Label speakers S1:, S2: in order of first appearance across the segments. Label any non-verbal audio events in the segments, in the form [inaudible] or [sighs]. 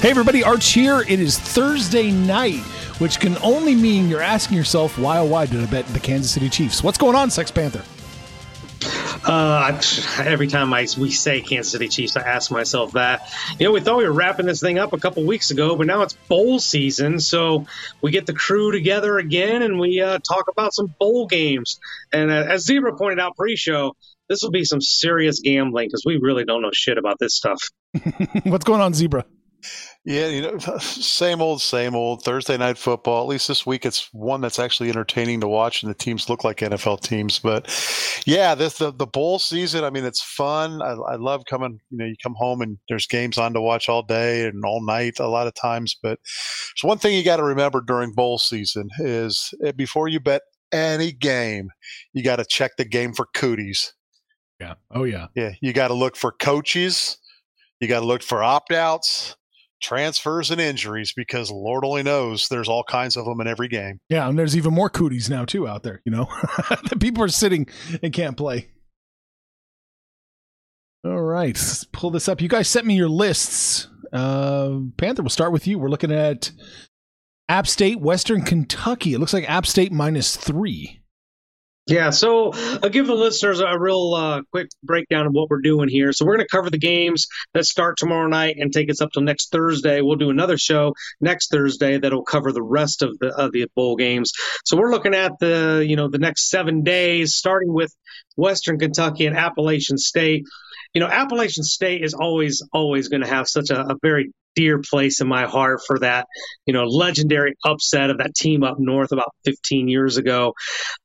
S1: Hey everybody, Arch here. It is Thursday night, which can only mean you're asking yourself, why oh why did I bet the Kansas City Chiefs? What's going on, Sex Panther?
S2: Uh, every time I we say Kansas City Chiefs, I ask myself that. You know, we thought we were wrapping this thing up a couple weeks ago, but now it's bowl season, so we get the crew together again and we uh, talk about some bowl games. And uh, as Zebra pointed out pre-show, this will be some serious gambling because we really don't know shit about this stuff. [laughs]
S1: What's going on, Zebra?
S3: Yeah, you know, [laughs] same old, same old. Thursday night football. At least this week, it's one that's actually entertaining to watch, and the teams look like NFL teams. But yeah, this the the bowl season. I mean, it's fun. I, I love coming. You know, you come home and there's games on to watch all day and all night a lot of times. But so one thing you got to remember during bowl season is eh, before you bet any game, you got to check the game for cooties.
S1: Yeah. Oh yeah.
S3: Yeah. You got to look for coaches. You got to look for opt outs transfers and injuries because Lord only knows there's all kinds of them in every game.
S1: Yeah, and there's even more cooties now too out there. You know, [laughs] the people are sitting and can't play. All right, let's pull this up. You guys sent me your lists. Uh, Panther, we'll start with you. We're looking at App State, Western Kentucky. It looks like App State minus three.
S2: Yeah, so I'll give the listeners a real uh, quick breakdown of what we're doing here. So we're going to cover the games that start tomorrow night and take us up till next Thursday. We'll do another show next Thursday that'll cover the rest of the of the bowl games. So we're looking at the you know the next seven days, starting with Western Kentucky and Appalachian State. You know, Appalachian State is always always going to have such a, a very dear place in my heart for that, you know, legendary upset of that team up north about 15 years ago.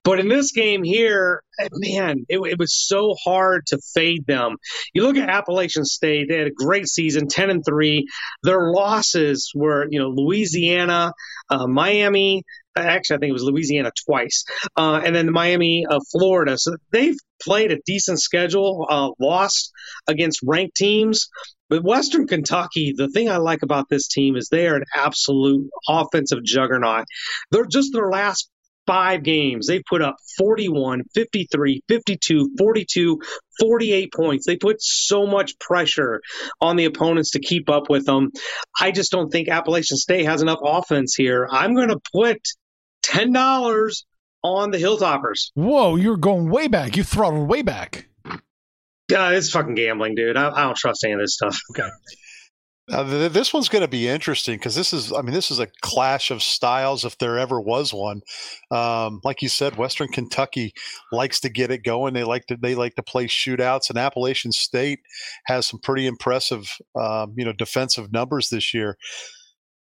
S2: But in this game here, man, it, it, was so hard to fade them. You look at Appalachian State; they had a great season, 10 and three. Their losses were, you know, Louisiana, uh, Miami. Actually, I think it was Louisiana twice, uh, and then Miami, of Florida. So they've played a decent schedule, uh, lost against ranked teams, but Western Kentucky, the thing I like about this team is they are an absolute offensive juggernaut. They're just their last five games, they've put up 41, 53, 52, 42, 48 points. They put so much pressure on the opponents to keep up with them. I just don't think Appalachian State has enough offense here. I'm going to put $10 on the Hilltoppers.
S1: Whoa, you're going way back. You throttled way back.
S2: Yeah, it's fucking gambling, dude. I, I don't trust any of this stuff. [laughs]
S1: Okay.
S3: Now, th- this one's going to be interesting because this is, I mean, this is a clash of styles if there ever was one. Um, like you said, Western Kentucky likes to get it going. They like to they like to play shootouts, and Appalachian State has some pretty impressive, um, you know, defensive numbers this year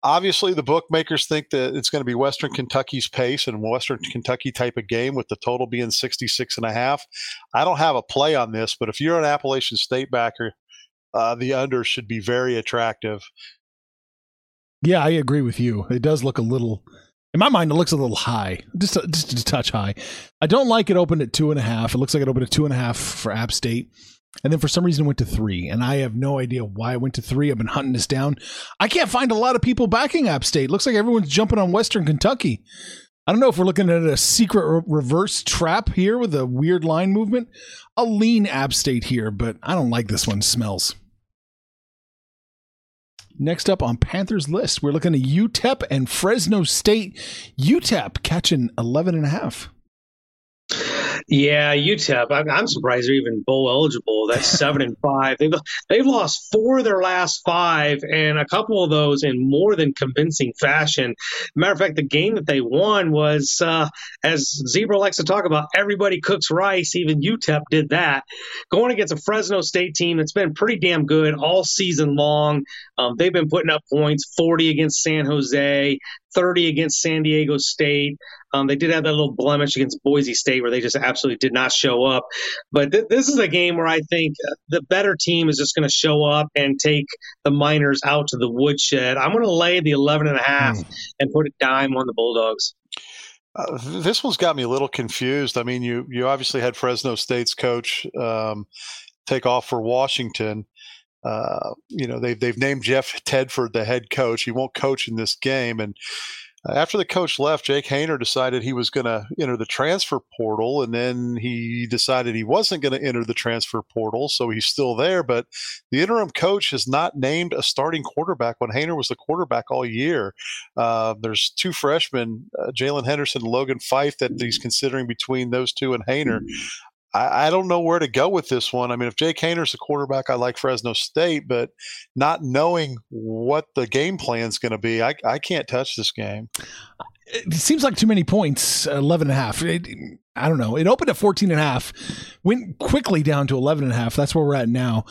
S3: obviously the bookmakers think that it's going to be western kentucky's pace and western kentucky type of game with the total being 66 and a half. I don't have a play on this but if you're an appalachian state backer uh, the under should be very attractive.
S1: Yeah i agree with you. It does look a little in my mind it looks a little high just a, just a touch high. I don't like it opened at two and a half. It looks like it opened at two and a half for app state and then for some reason it went to three. And I have no idea why I went to three. I've been hunting this down. I can't find a lot of people backing App State. Looks like everyone's jumping on Western Kentucky. I don't know if we're looking at a secret re- reverse trap here with a weird line movement. I'll lean App State here, but I don't like this one. Smells. Next up on Panthers list, we're looking at UTEP and Fresno State. UTEP catching 11 and a half.
S2: Yeah, UTEP. I'm surprised they're even bowl eligible. That's [laughs] seven and five. They've they've lost four of their last five, and a couple of those in more than convincing fashion. Matter of fact, the game that they won was, uh, as Zebra likes to talk about, everybody cooks rice. Even UTEP did that, going against a Fresno State team that's been pretty damn good all season long. Um, they've been putting up points, 40 against San Jose, 30 against San Diego State. Um, they did have that little blemish against Boise State where they just absolutely did not show up. But th- this is a game where I think the better team is just going to show up and take the Miners out to the woodshed. I'm going to lay the 11 and a half mm. and put a dime on the Bulldogs.
S3: Uh, this one's got me a little confused. I mean, you you obviously had Fresno State's coach um, take off for Washington. Uh, you know, they've they've named Jeff Tedford the head coach. He won't coach in this game, and after the coach left, Jake Haener decided he was going to enter the transfer portal, and then he decided he wasn't going to enter the transfer portal, so he's still there. But the interim coach has not named a starting quarterback when Haener was the quarterback all year. Uh, there's two freshmen, uh, Jalen Henderson and Logan Fife, that he's considering between those two and Haener. I, I, don't know where to go with this one. I mean, if Jake Haener's a quarterback, I like Fresno State, but not knowing what the game plan is going to be, I, I can't touch this game.
S1: It seems like too many points, 11 and a half. It, I don't know. It opened at 14 and a half, went quickly down to 11 and a half. That's where we're at now.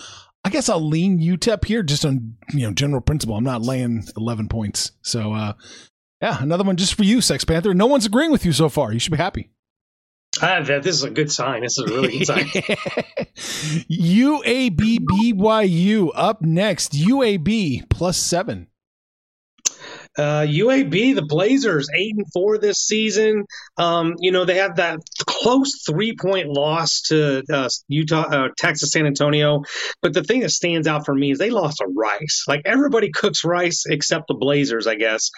S1: I guess I'll lean UTEP here just on, you know, general principle. I'm not laying 11 points. So, uh, yeah, another one just for you, Sex Panther. No one's agreeing with you so far. You should be happy.
S2: Uh, this is a good sign. This is a really good sign. [laughs]
S1: UAB BYU up next. UAB plus seven.
S2: Uh, UAB, the Blazers, eight and four this season. Um, you know they have that close three point loss to uh, Utah, uh, Texas, San Antonio. But the thing that stands out for me is they lost to Rice. Like everybody cooks rice except the Blazers, I guess.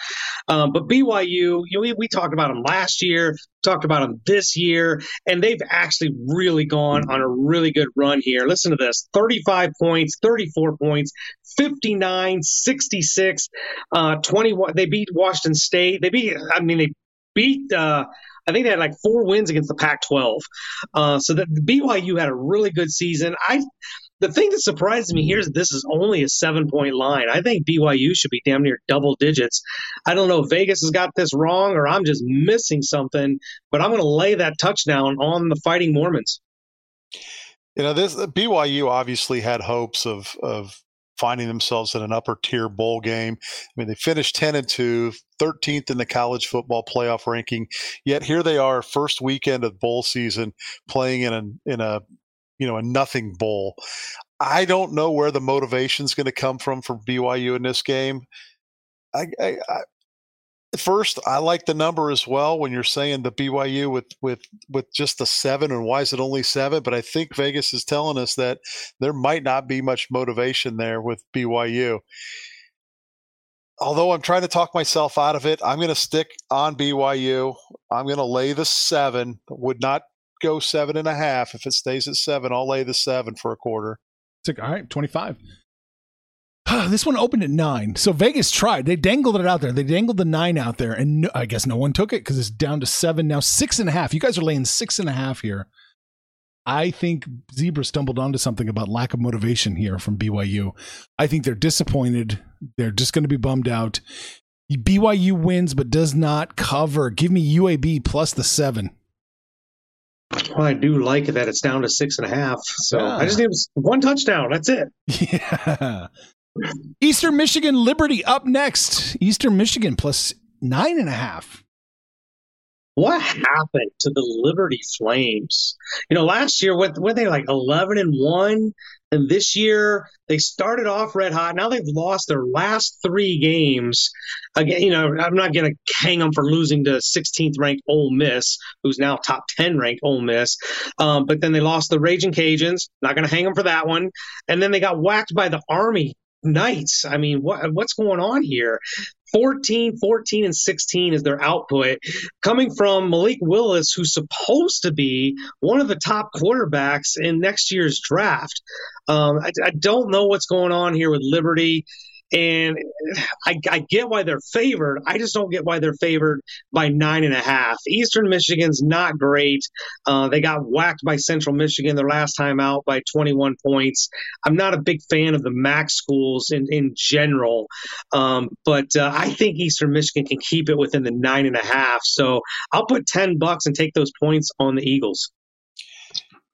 S2: Um, but BYU, you know, we, we talked about them last year talked about them this year, and they've actually really gone on a really good run here. Listen to this 35 points, 34 points, 59, 66, uh, 21. They beat Washington State. They beat, I mean, they beat, uh, I think they had like four wins against the Pac 12. Uh, so that BYU had a really good season. I, the thing that surprises me here is this is only a seven point line. I think BYU should be damn near double digits. I don't know if Vegas has got this wrong or I'm just missing something, but I'm going to lay that touchdown on the Fighting Mormons.
S3: You know, this BYU obviously had hopes of of finding themselves in an upper tier bowl game. I mean, they finished 10 and 2, 13th in the college football playoff ranking. Yet here they are, first weekend of bowl season, playing in a in a you know a nothing bowl. I don't know where the motivation is going to come from for BYU in this game. I, I, I first I like the number as well when you're saying the BYU with with with just the seven and why is it only seven? But I think Vegas is telling us that there might not be much motivation there with BYU. Although I'm trying to talk myself out of it, I'm going to stick on BYU. I'm going to lay the seven. Would not go seven and a half. If it stays at seven, I'll lay the seven for a quarter.
S1: It's like, all right, 25. This one opened at nine. So Vegas tried. They dangled it out there. They dangled the nine out there, and no, I guess no one took it because it's down to seven now. Six and a half. You guys are laying six and a half here. I think Zebra stumbled onto something about lack of motivation here from BYU. I think they're disappointed. They're just going to be bummed out. BYU wins, but does not cover. Give me UAB plus the seven.
S2: Well, I do like that it's down to six and a half. So yeah. I just ah. need one touchdown. That's it. [laughs]
S1: Yeah. Eastern Michigan Liberty up next. Eastern Michigan plus nine and a half.
S2: What happened to the Liberty Flames? You know, last year, what were they like eleven and one? And this year, they started off red hot. Now they've lost their last three games. Again, you know, I'm not going to hang them for losing to 16th ranked Ole Miss, who's now top 10 ranked Ole Miss. Um, but then they lost the Raging Cajuns. Not going to hang them for that one. And then they got whacked by the Army Knights. I mean, what what's going on here? 14, 14, and 16 is their output coming from Malik Willis, who's supposed to be one of the top quarterbacks in next year's draft. Um, I, I, don't know what's going on here with Liberty. And I, I, get why they're favored. I just don't get why they're favored by nine and a half. Eastern Michigan's not great. Uh, they got whacked by Central Michigan their last time out by 21 points. I'm not a big fan of the MAC schools in, in general, um, but uh, I think Eastern Michigan can keep it within the nine and a half. So I'll put 10 bucks and take those points on the Eagles.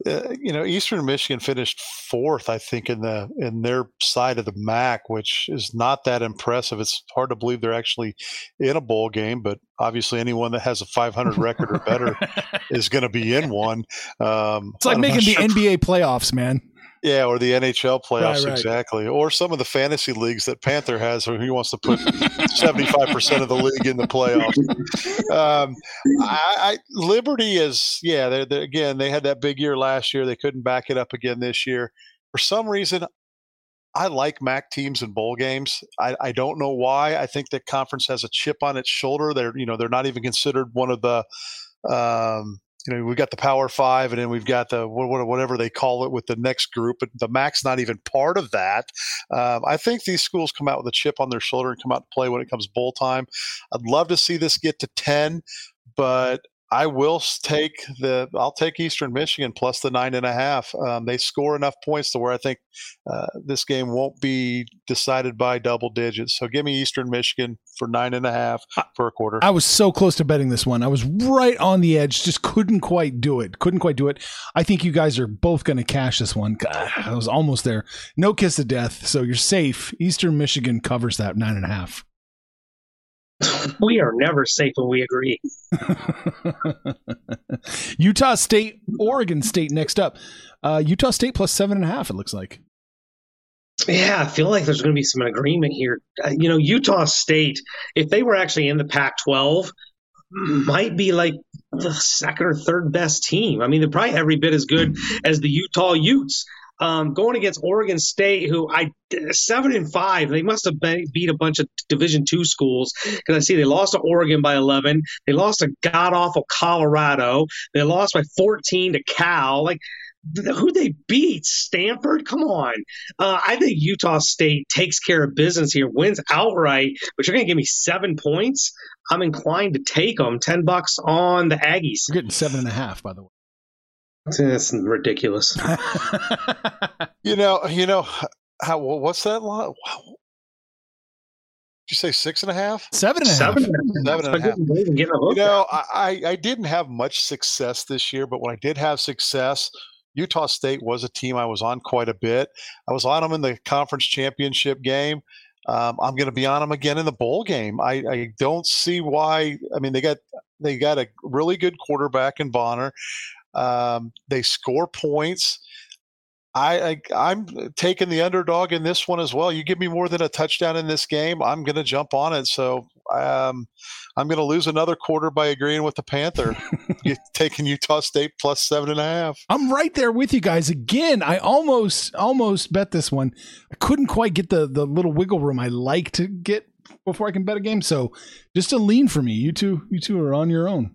S3: Uh, you know, Eastern Michigan finished fourth, I think, in the in their side of the MAC, which is not that impressive. It's hard to believe they're actually in a bowl game, but obviously, anyone that has a 500 record or better [laughs] is going to be in one.
S1: Um, it's like making the NBA playoffs, man.
S3: Yeah, or the NHL playoffs, right, right. exactly. Or some of the fantasy leagues that Panther has, where he wants to put 75% of the league in the playoffs. Um, I, I, Liberty is, yeah, they're, they're, again, they had that big year last year. They couldn't back it up again this year. For some reason, I like MAC teams in bowl games. I, I don't know why. I think that conference has a chip on its shoulder. They're, you know, they're not even considered one of the, um, you know, we've got the Power Five, and then we've got the whatever they call it with the next group. But the MAC's not even part of that. Um, I think these schools come out with a chip on their shoulder and come out to play when it comes bowl time. I'd love to see this get to ten, but I will take the. I'll take Eastern Michigan plus the nine and a half. Um, they score enough points to where I think uh, this game won't be decided by double digits. So give me Eastern Michigan for nine and a half for a quarter.
S1: I was so close to betting this one. I was right on the edge, just couldn't quite do it. Couldn't quite do it. I think you guys are both going to cash this one. God, I was almost there. No kiss of death. So you're safe. Eastern Michigan covers that nine and a half.
S2: We are never safe when we agree. [laughs]
S1: Utah State, Oregon State next up. Uh, Utah State plus seven and a half, it looks like.
S2: Yeah, I feel like there's going to be some agreement here. Uh, you know, Utah State, if they were actually in the Pac 12, might be like the second or third best team. I mean, they're probably every bit as good as the Utah Utes. Um, going against Oregon State, who I seven and five, they must have beat a bunch of Division two schools because I see they lost to Oregon by eleven, they lost to god awful Colorado, they lost by fourteen to Cal. Like who they beat? Stanford? Come on. Uh, i think utah state takes care of business here wins outright but you're going to give me seven points? I'm inclined to take them 10 bucks on the aggies.
S1: You're getting seven and a half by the way
S2: that's ridiculous. [laughs]
S3: you know, you know how what's that line? Wow. Did you say six and a half?
S1: Seven and a half. Seven and a half.
S3: Seven and a half. You know, I, I didn't have much success this year, but when I did have success, Utah State was a team I was on quite a bit. I was on them in the conference championship game. Um, I'm going to be on them again in the bowl game. I, I, don't see why. I mean, they got they got a really good quarterback in Bonner. Um, they score points. I, I am taking the underdog in this one as well. You give me more than a touchdown in this game, I'm going to jump on it. So um, I'm going to lose another quarter by agreeing with the Panther, [laughs] taking Utah State plus seven and a half.
S1: I'm right there with you guys again. I almost almost bet this one. I couldn't quite get the the little wiggle room I like to get before I can bet a game. So just a lean for me. You two, you two are on your own.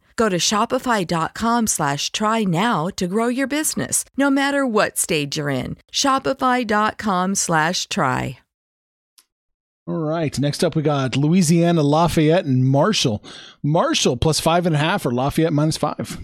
S4: Go to shopify.com slash try now to grow your business, no matter what stage you're in. Shopify.com slash try.
S1: All right. Next up, we got Louisiana, Lafayette, and Marshall. Marshall plus five and a half or Lafayette minus five.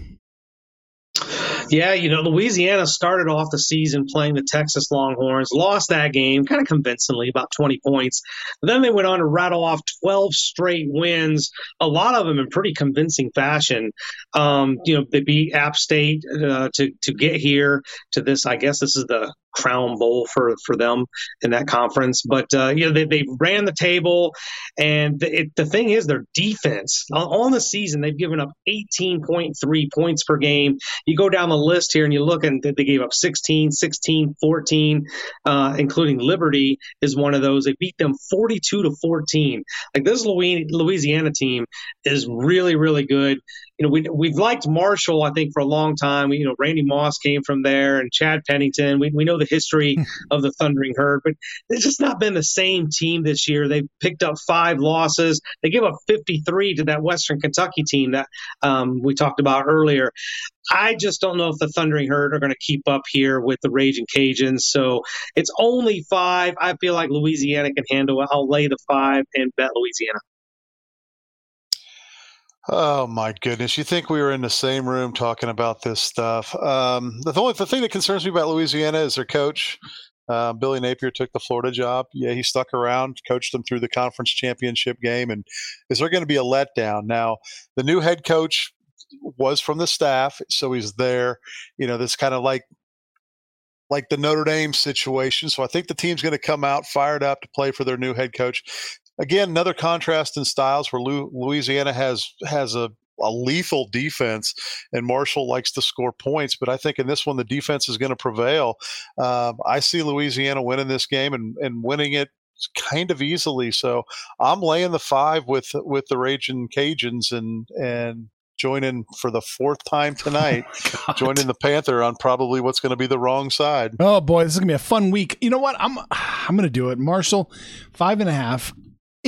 S2: Yeah, you know, Louisiana started off the season playing the Texas Longhorns, lost that game kind of convincingly, about 20 points. Then they went on to rattle off 12 straight wins, a lot of them in pretty convincing fashion. Um, you know, they beat App State uh, to to get here to this. I guess this is the Crown Bowl for for them in that conference. But uh, you know they, they ran the table, and it, the thing is their defense on the season they've given up 18.3 points per game. You go down the list here and you look and they gave up 16, 16, 14, uh, including Liberty is one of those. They beat them 42 to 14. Like this Louisiana team is really really good you know, we, we've liked Marshall, I think, for a long time. We, you know, Randy Moss came from there and Chad Pennington. We, we know the history of the Thundering Herd, but it's just not been the same team this year. They've picked up five losses. They give up 53 to that Western Kentucky team that um, we talked about earlier. I just don't know if the Thundering Herd are going to keep up here with the Raging Cajuns. So it's only five. I feel like Louisiana can handle it. I'll lay the five and bet Louisiana.
S3: Oh my goodness! You think we were in the same room talking about this stuff? Um, the only the thing that concerns me about Louisiana is their coach. Uh, Billy Napier took the Florida job. Yeah, he stuck around, coached them through the conference championship game, and is there going to be a letdown? Now, the new head coach was from the staff, so he's there. You know, this kind of like like the Notre Dame situation. So I think the team's going to come out fired up to play for their new head coach again, another contrast in styles where Louisiana has has a a lethal defense, and Marshall likes to score points. But I think in this one, the defense is going to prevail. Um, I see Louisiana winning this game and, and winning it kind of easily. So I'm laying the five with with the Raging Cajuns and and joining for the fourth time [laughs] tonight, oh joining the Panther on probably what's going to be the wrong side.
S1: Oh boy, this is gonna be a fun week. You know what? I'm I'm gonna do it. Marshall, five and a half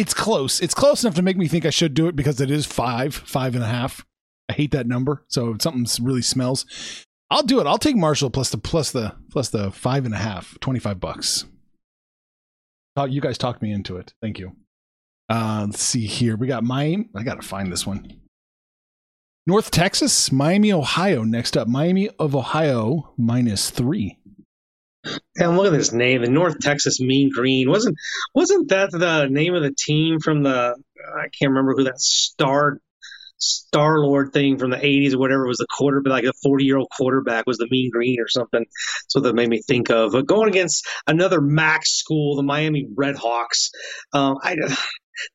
S1: it's close. It's close enough to make me think I should do it because it is five, five and a half. I hate that number. So if something really smells, I'll do it. I'll take Marshall plus the plus the plus the five and a half, 25 bucks. Oh, you guys talked me into it. Thank you. Uh, let's see here. We got Miami. I gotta find this one. North Texas, Miami, Ohio. Next up, Miami of Ohio minus three.
S2: And look at this name, the North Texas Mean Green. Wasn't wasn't that the name of the team from the I can't remember who that star Star Lord thing from the 80s or whatever was the quarterback, like a 40 year old quarterback was the Mean Green or something. So that made me think of. But going against another MAC school, the Miami Redhawks, um, I,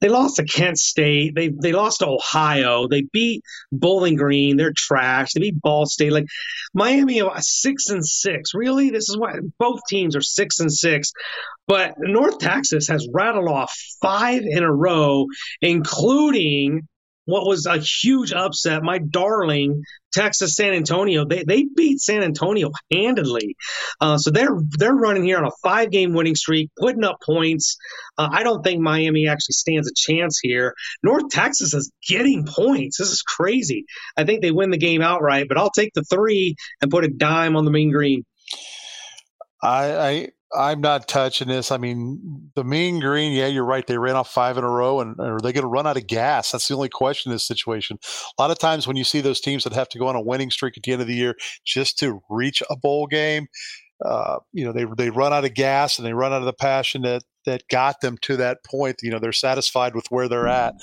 S2: they lost to Kent State. They they lost to Ohio. They beat Bowling Green. They're trash. They beat Ball State. Like Miami, six and six. Really, this is why both teams are six and six. But North Texas has rattled off five in a row, including what was a huge upset. My darling Texas San Antonio, they, they beat San Antonio handedly. Uh, so they're they're running here on a five game winning streak, putting up points. Uh, I don't think Miami actually stands a chance here. North Texas is getting points. This is crazy. I think they win the game outright, but I'll take the three and put a dime on the mean green.
S3: I, I I'm not touching this. I mean, the Mean Green, yeah, you're right. They ran off five in a row, and are they going to run out of gas? That's the only question in this situation. A lot of times when you see those teams that have to go on a winning streak at the end of the year just to reach a bowl game, uh, you know, they they run out of gas and they run out of the passion that that got them to that point. You know, they're satisfied with where they're at.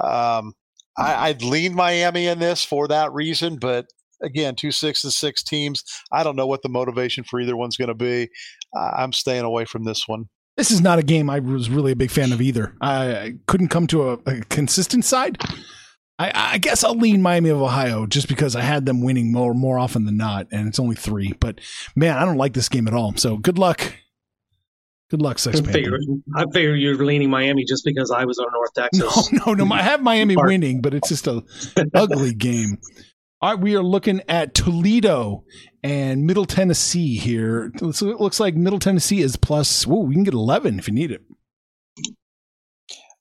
S3: Um, I, I'd lean Miami in this for that reason, but again, two six and six teams. I don't know what the motivation for either one's going to be. I'm staying away from this one.
S1: This is not a game I was really a big fan of either. I couldn't come to a, a consistent side. I, I, guess I'll lean Miami of Ohio just because I had them winning more more often than not, and it's only three. But man, I don't like this game at all. So good luck. Good luck, Sex I
S2: figure, I figure you're leaning Miami just because I was on North [laughs] Texas.
S1: No, no, no. I have Miami [laughs] winning, but it's just a ugly game. All right, we are looking at Toledo and Middle Tennessee here. So it looks like Middle Tennessee is plus. Whoa, we can get eleven if you need it.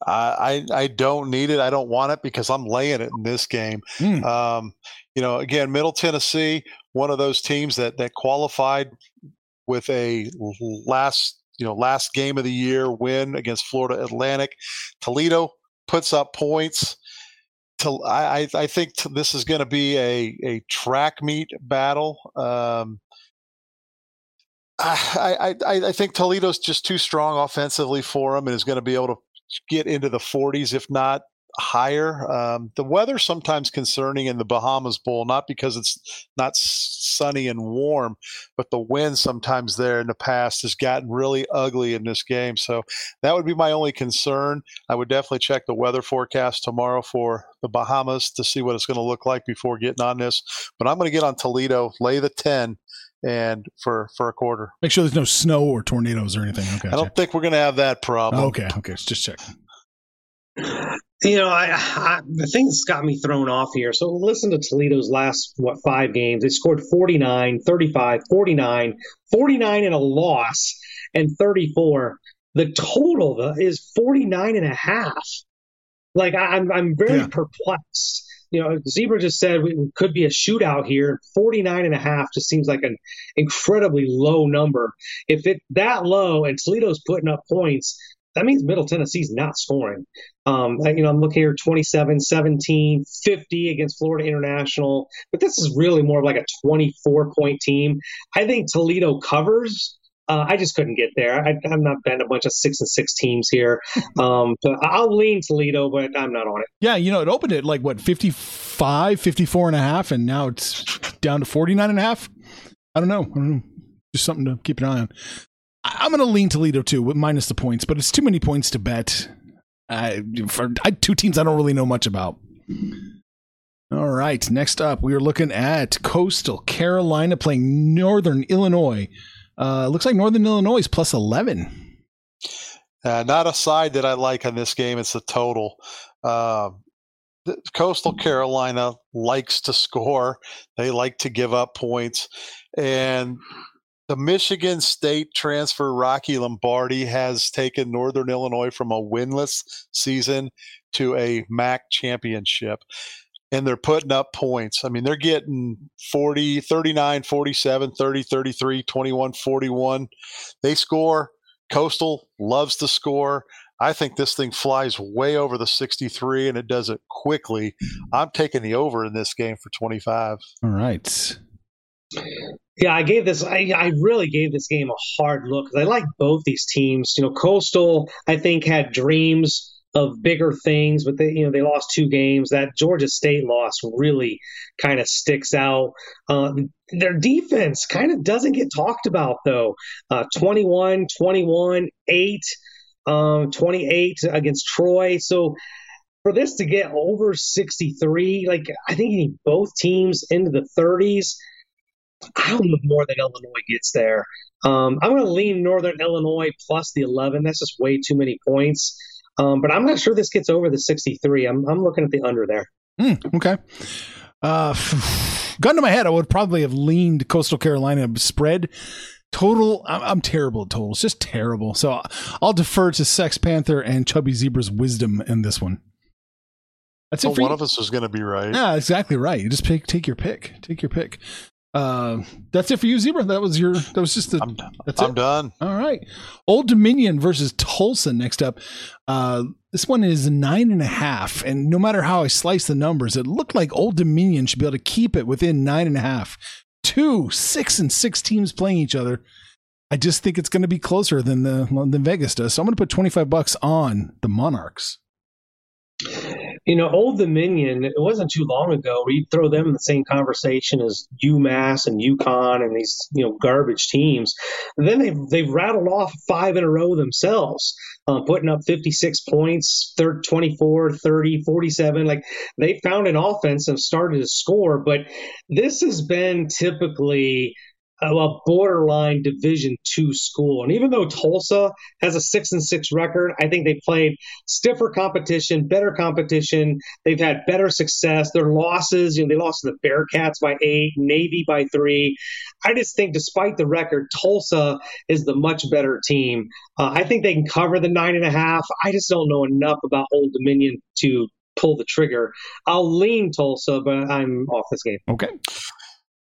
S3: I, I don't need it. I don't want it because I'm laying it in this game.
S1: Mm.
S3: Um, you know, again, Middle Tennessee, one of those teams that that qualified with a last you know last game of the year win against Florida Atlantic. Toledo puts up points. To, I, I think this is going to be a, a track meet battle. Um, I, I, I think Toledo's just too strong offensively for him and is going to be able to get into the 40s, if not higher. Um, the weather sometimes concerning in the Bahamas Bowl, not because it's not sunny and warm, but the wind sometimes there in the past has gotten really ugly in this game. So that would be my only concern. I would definitely check the weather forecast tomorrow for the Bahamas to see what it's going to look like before getting on this. But I'm going to get on Toledo, lay the 10 and for for a quarter.
S1: Make sure there's no snow or tornadoes or anything. Okay.
S3: I don't think we're going to have that problem.
S1: Okay. Okay. Just check.
S2: You know, I, I, the thing that's got me thrown off here. So listen to Toledo's last what five games. They scored 49, 35, 49, 49 and a loss, and 34. The total is 49 and a half. Like I, am I'm, I'm very yeah. perplexed you know, Zebra just said we could be a shootout here. 49 and a half just seems like an incredibly low number. If it that low and Toledo's putting up points, that means Middle Tennessee's not scoring. Um, you know, I'm looking here 27, 17, 50 against Florida International, but this is really more of like a 24 point team. I think Toledo covers. Uh, I just couldn't get there. I, am not betting a bunch of six and six teams here. [laughs] Um, so I'll lean Toledo, but I'm not on it.
S1: Yeah, you know, it opened at like what 55, 54 and a half, and now it's down to 49 and a half. I don't know. I don't know. Just something to keep an eye on. I'm going to lean Toledo too, minus the points, but it's too many points to bet. Uh, for I, two teams I don't really know much about. All right, next up, we are looking at Coastal Carolina playing Northern Illinois. Uh, looks like Northern Illinois is plus 11.
S3: Uh, not a side that I like on this game. It's the total. Uh, Coastal Carolina likes to score. They like to give up points. And the Michigan State transfer Rocky Lombardi has taken Northern Illinois from a winless season to a MAC championship and they're putting up points. I mean, they're getting 40, 39, 47, 30, 33, 21, 41. They score. Coastal loves to score. I think this thing flies way over the 63 and it does it quickly. I'm taking the over in this game for 25.
S1: All right.
S2: Yeah, I gave this. I, I really gave this game a hard look I like both these teams. You know, Coastal, I think, had dreams of bigger things, but they you know they lost two games. That Georgia State loss really kind of sticks out. Um, their defense kind of doesn't get talked about though. Uh, 21, 21, 8, um, 28 against Troy. So for this to get over 63, like I think you need both teams into the 30s. I don't know if than Illinois gets there. Um, I'm going to lean Northern Illinois plus the 11. That's just way too many points. Um, but I'm not sure this gets over the 63. I'm, I'm looking at the under there.
S1: Mm, okay. Uh, [sighs] gun to my head, I would probably have leaned Coastal Carolina spread. Total, I'm, I'm terrible at totals, just terrible. So I'll defer to Sex Panther and Chubby Zebra's wisdom in this one.
S3: That's it. Well, one you. of us is going to be right.
S1: Yeah, exactly right. You just pick, take your pick. Take your pick. Uh, that's it for you, Zebra. That was your. That was just the.
S3: I'm,
S1: that's
S3: I'm
S1: it.
S3: done.
S1: All right. Old Dominion versus Tulsa next up. Uh, this one is nine and a half, and no matter how I slice the numbers, it looked like Old Dominion should be able to keep it within nine and a half. Two six and six teams playing each other. I just think it's going to be closer than the than Vegas does. So I'm going to put twenty five bucks on the Monarchs.
S2: You know, Old Dominion, it wasn't too long ago where you'd throw them in the same conversation as UMass and UConn and these, you know, garbage teams. And then they've, they've rattled off five in a row themselves, uh, putting up 56 points, 30, 24, 30, 47. Like they found an offense and started to score. But this has been typically a borderline Division two school. And even though Tulsa has a six and six record, I think they played stiffer competition, better competition. They've had better success. Their losses, you know, they lost to the Bearcats by eight, Navy by three. I just think, despite the record, Tulsa is the much better team. Uh, I think they can cover the nine and a half. I just don't know enough about Old Dominion to pull the trigger. I'll lean Tulsa, but I'm off this game.
S1: Okay.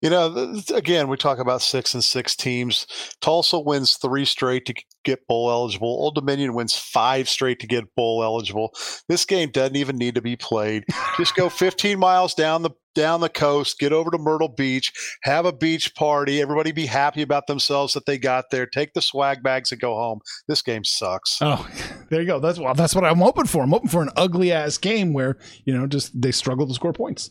S3: You know, again, we talk about six and six teams. Tulsa wins three straight to get bowl eligible. Old Dominion wins five straight to get bowl eligible. This game doesn't even need to be played. Just go 15 miles down the down the coast, get over to Myrtle Beach, have a beach party. Everybody be happy about themselves that they got there. Take the swag bags and go home. This game sucks.
S1: Oh, [laughs] there you go. That's well, that's what I'm hoping for. I'm hoping for an ugly ass game where you know just they struggle to score points.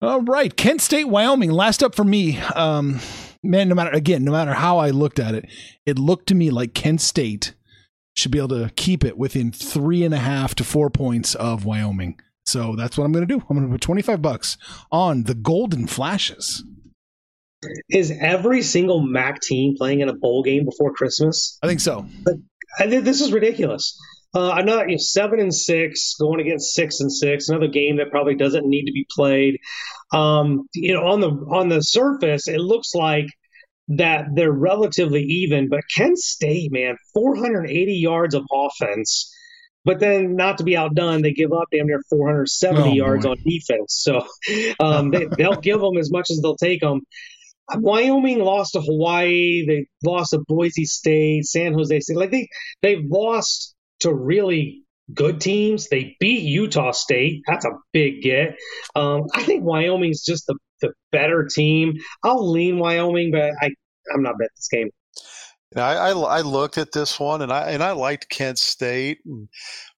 S1: All right, Kent State, Wyoming. Last up for me. Um, man, no matter again, no matter how I looked at it, it looked to me like Kent State should be able to keep it within three and a half to four points of Wyoming. So that's what I'm going to do. I'm going to put 25 bucks on the Golden Flashes.
S2: Is every single MAC team playing in a bowl game before Christmas?
S1: I think so.
S2: But I, this is ridiculous. Uh, another you know, seven and six going against six and six. Another game that probably doesn't need to be played. Um, you know, on the on the surface, it looks like that they're relatively even. But Kent State, man, 480 yards of offense. But then, not to be outdone, they give up damn near 470 oh, yards boy. on defense. So um, they, they'll give them as much as they'll take them. Wyoming lost to Hawaii. They lost to Boise State, San Jose State. Like they they've lost to really good teams. They beat Utah State. That's a big get. Um, I think Wyoming's just the, the better team. I'll lean Wyoming, but I, I'm not betting this game.
S3: I, I, I looked at this one and I and I liked Kent State, and,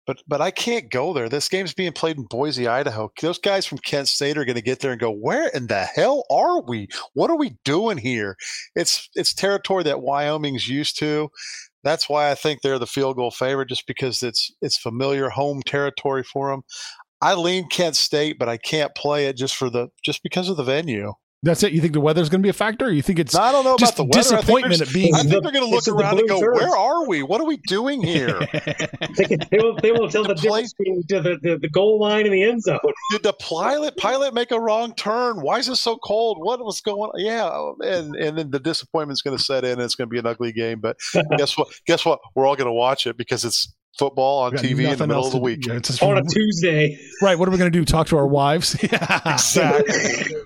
S3: but but I can't go there. This game's being played in Boise, Idaho. Those guys from Kent State are going to get there and go, "Where in the hell are we? What are we doing here?" It's it's territory that Wyoming's used to that's why I think they're the field goal favorite, just because it's it's familiar home territory for them. I lean Kent State, but I can't play it just for the just because of the venue.
S1: That's it. You think the weather's going to be a factor? You think it's?
S3: I don't know about the weather.
S1: Disappointment at being.
S3: I think they're going to look around and go, "Where are we? What are we doing [laughs] here?"
S2: they, will. They will tell the, the difference between the, the, the, goal line and the end zone.
S3: Did the pilot pilot make a wrong turn? Why is it so cold? What was going? on? Yeah, and and then the disappointment's going to set in. and It's going to be an ugly game. But [laughs] guess what? Guess what? We're all going to watch it because it's football on TV in the middle of the week
S2: yeah, on a [laughs] Tuesday.
S1: Right. What are we going to do? Talk to our wives?
S3: exactly.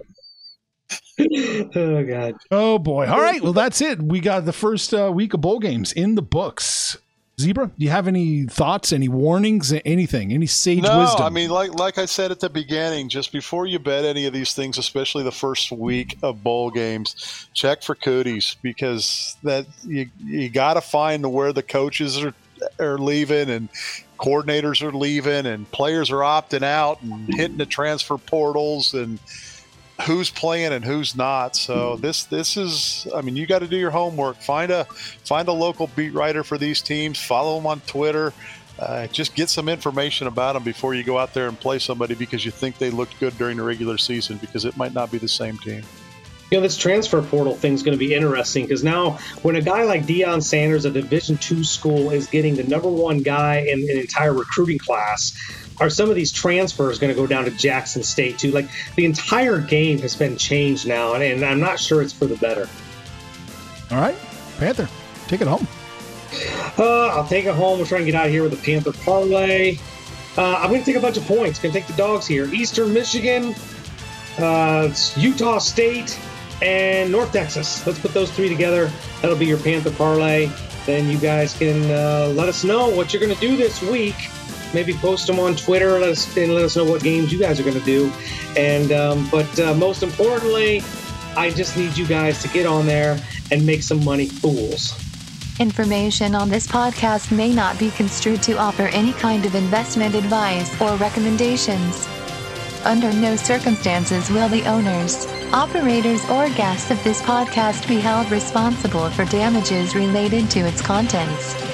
S3: [laughs]
S2: oh god.
S1: Oh boy. All right. Well, [laughs] that's it. We got the first uh, week of bowl games in the books. Zebra, do you have any thoughts, any warnings, anything, any sage
S3: no,
S1: wisdom?
S3: I mean, like like I said at the beginning, just before you bet any of these things, especially the first week of bowl games, check for cooties because that you you got to find where the coaches are are leaving and coordinators are leaving and players are opting out and hitting the transfer portals and who's playing and who's not. So this this is I mean you got to do your homework. Find a find a local beat writer for these teams. Follow them on Twitter. Uh, just get some information about them before you go out there and play somebody because you think they looked good during the regular season because it might not be the same team.
S2: You know, this transfer portal thing is going to be interesting because now when a guy like Deion Sanders, a Division two school, is getting the number one guy in an entire recruiting class, are some of these transfers going to go down to Jackson State too? Like the entire game has been changed now, and, and I'm not sure it's for the better.
S1: All right, Panther, take it home.
S2: Uh, I'll take it home. We're trying to get out of here with a Panther parlay. Uh, I'm going to take a bunch of points. Going to take the dogs here. Eastern Michigan, uh, Utah State, and North Texas. Let's put those three together. That'll be your Panther parlay. Then you guys can uh, let us know what you're going to do this week maybe post them on Twitter let us, and let us know what games you guys are going to do. And um, but uh, most importantly, I just need you guys to get on there and make some money, fools.
S5: Information on this podcast may not be construed to offer any kind of investment advice or recommendations. Under no circumstances will the owners, operators, or guests of this podcast be held responsible for damages related to its contents.